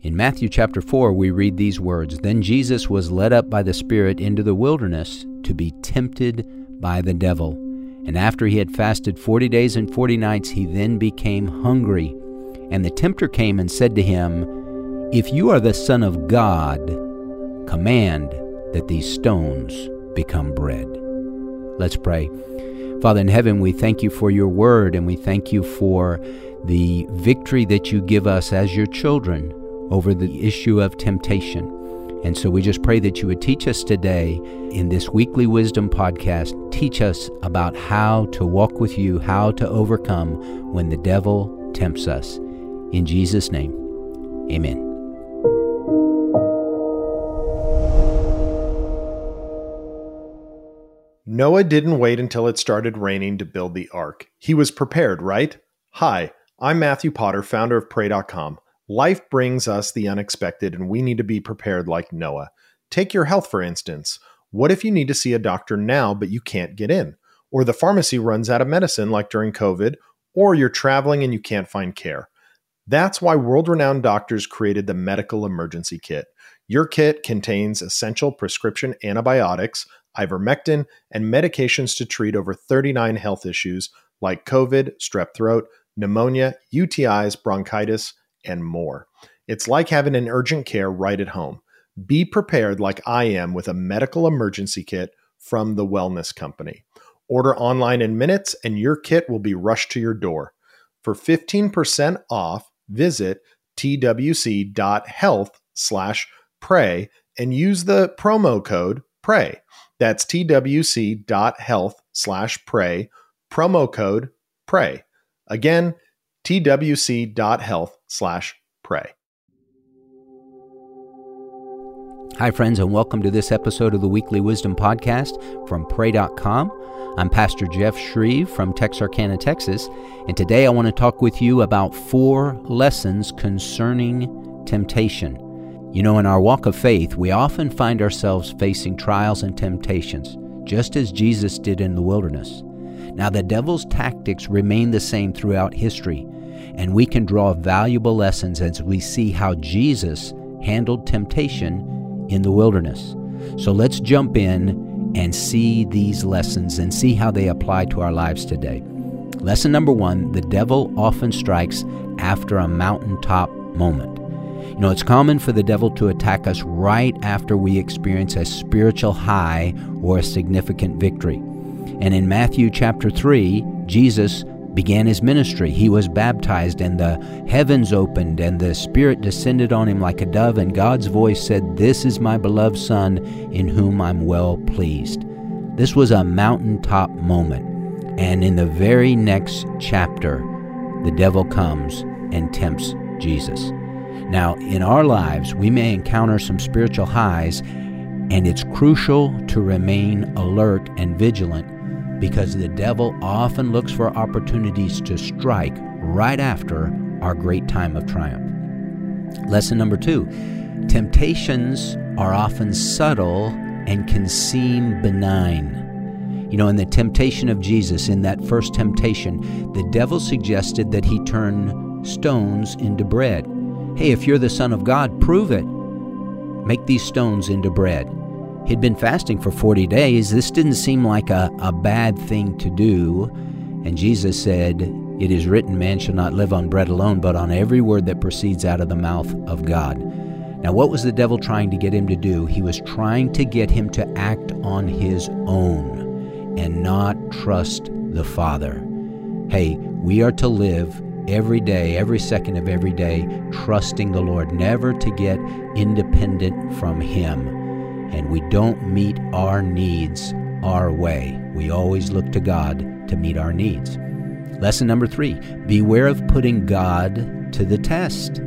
In Matthew chapter 4, we read these words Then Jesus was led up by the Spirit into the wilderness to be tempted by the devil. And after he had fasted forty days and forty nights, he then became hungry. And the tempter came and said to him, If you are the Son of God, command that these stones become bread. Let's pray. Father in heaven, we thank you for your word and we thank you for the victory that you give us as your children over the issue of temptation. And so we just pray that you would teach us today in this weekly wisdom podcast, teach us about how to walk with you, how to overcome when the devil tempts us. In Jesus' name, amen. Noah didn't wait until it started raining to build the ark. He was prepared, right? Hi, I'm Matthew Potter, founder of Pray.com. Life brings us the unexpected, and we need to be prepared like Noah. Take your health, for instance. What if you need to see a doctor now, but you can't get in? Or the pharmacy runs out of medicine, like during COVID, or you're traveling and you can't find care? That's why world renowned doctors created the Medical Emergency Kit. Your kit contains essential prescription antibiotics, ivermectin, and medications to treat over 39 health issues like COVID, strep throat, pneumonia, UTIs, bronchitis, and more. It's like having an urgent care right at home. Be prepared like I am with a medical emergency kit from the Wellness Company. Order online in minutes and your kit will be rushed to your door. For 15% off, visit twc.health slash pray and use the promo code PRAY. That's twc.health slash pray, promo code PRAY. Again, twc.health slash pray. Hi, friends, and welcome to this episode of the Weekly Wisdom Podcast from Pray.com. I'm Pastor Jeff Schreve from Texarkana, Texas, and today I want to talk with you about four lessons concerning temptation. You know, in our walk of faith, we often find ourselves facing trials and temptations, just as Jesus did in the wilderness. Now, the devil's tactics remain the same throughout history, and we can draw valuable lessons as we see how Jesus handled temptation in the wilderness. So let's jump in and see these lessons and see how they apply to our lives today. Lesson number one the devil often strikes after a mountaintop moment. You know, it's common for the devil to attack us right after we experience a spiritual high or a significant victory. And in Matthew chapter 3, Jesus began his ministry. He was baptized, and the heavens opened, and the Spirit descended on him like a dove, and God's voice said, This is my beloved Son, in whom I'm well pleased. This was a mountaintop moment. And in the very next chapter, the devil comes and tempts Jesus. Now, in our lives, we may encounter some spiritual highs, and it's crucial to remain alert and vigilant because the devil often looks for opportunities to strike right after our great time of triumph. Lesson number two temptations are often subtle and can seem benign. You know, in the temptation of Jesus, in that first temptation, the devil suggested that he turn stones into bread. Hey, if you're the Son of God, prove it. Make these stones into bread. He'd been fasting for 40 days. This didn't seem like a, a bad thing to do. And Jesus said, It is written, man shall not live on bread alone, but on every word that proceeds out of the mouth of God. Now, what was the devil trying to get him to do? He was trying to get him to act on his own and not trust the Father. Hey, we are to live every day, every second of every day, trusting the Lord, never to get independent from Him and we don't meet our needs our way. We always look to God to meet our needs. Lesson number three beware of putting God to the test.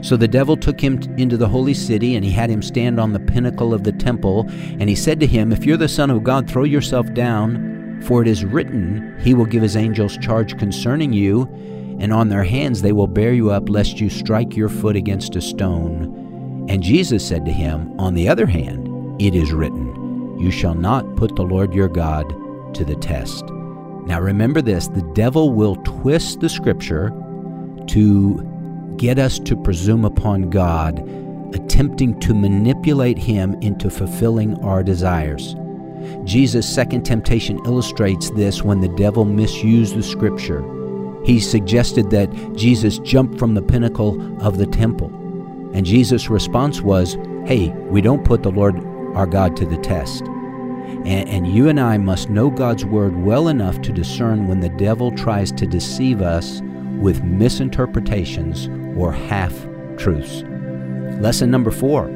So the devil took him into the holy city, and he had him stand on the pinnacle of the temple. And he said to him, If you're the Son of God, throw yourself down, for it is written, He will give His angels charge concerning you, and on their hands they will bear you up, lest you strike your foot against a stone. And Jesus said to him, On the other hand, it is written, You shall not put the Lord your God to the test. Now remember this the devil will twist the scripture to get us to presume upon God, attempting to manipulate Him into fulfilling our desires. Jesus' second temptation illustrates this when the devil misused the scripture. He suggested that Jesus jump from the pinnacle of the temple. And Jesus' response was, Hey, we don't put the Lord our God to the test. And, and, you and I must know God's word well enough to discern when the devil tries to deceive us with misinterpretations or half truths. Lesson number four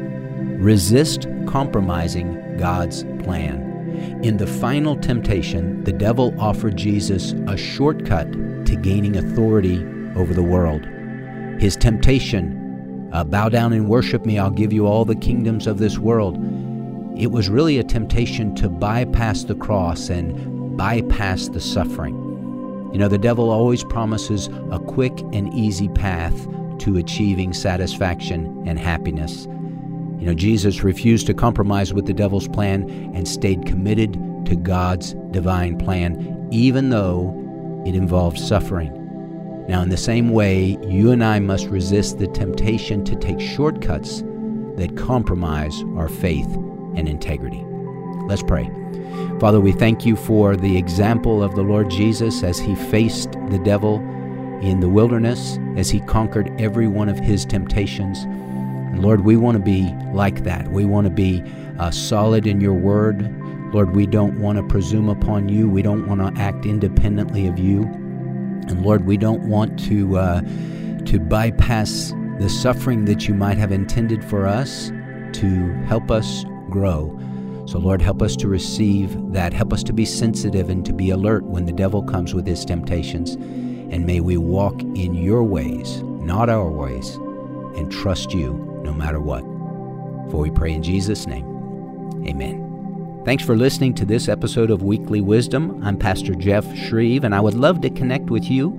resist compromising God's plan. In the final temptation, the devil offered Jesus a shortcut to gaining authority over the world. His temptation, uh, bow down and worship me, I'll give you all the kingdoms of this world. It was really a temptation to bypass the cross and bypass the suffering. You know, the devil always promises a quick and easy path to achieving satisfaction and happiness. You know, Jesus refused to compromise with the devil's plan and stayed committed to God's divine plan, even though it involved suffering. Now, in the same way, you and I must resist the temptation to take shortcuts that compromise our faith and integrity. Let's pray. Father, we thank you for the example of the Lord Jesus as he faced the devil in the wilderness, as he conquered every one of his temptations. And Lord, we want to be like that. We want to be uh, solid in your word. Lord, we don't want to presume upon you. We don't want to act independently of you. And Lord, we don't want to uh, to bypass the suffering that you might have intended for us to help us grow. So, Lord, help us to receive that. Help us to be sensitive and to be alert when the devil comes with his temptations. And may we walk in your ways, not our ways, and trust you no matter what. For we pray in Jesus' name. Amen. Thanks for listening to this episode of Weekly Wisdom. I'm Pastor Jeff Schreve, and I would love to connect with you.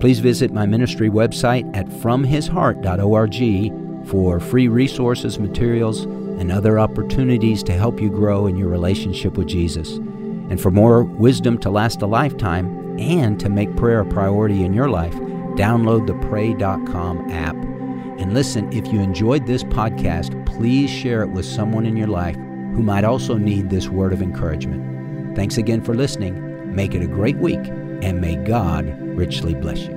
Please visit my ministry website at fromhisheart.org for free resources, materials, and other opportunities to help you grow in your relationship with Jesus. And for more wisdom to last a lifetime and to make prayer a priority in your life, download the pray.com app and listen, if you enjoyed this podcast, please share it with someone in your life who might also need this word of encouragement. Thanks again for listening. Make it a great week, and may God richly bless you.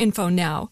info now.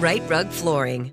Rite Rug Flooring.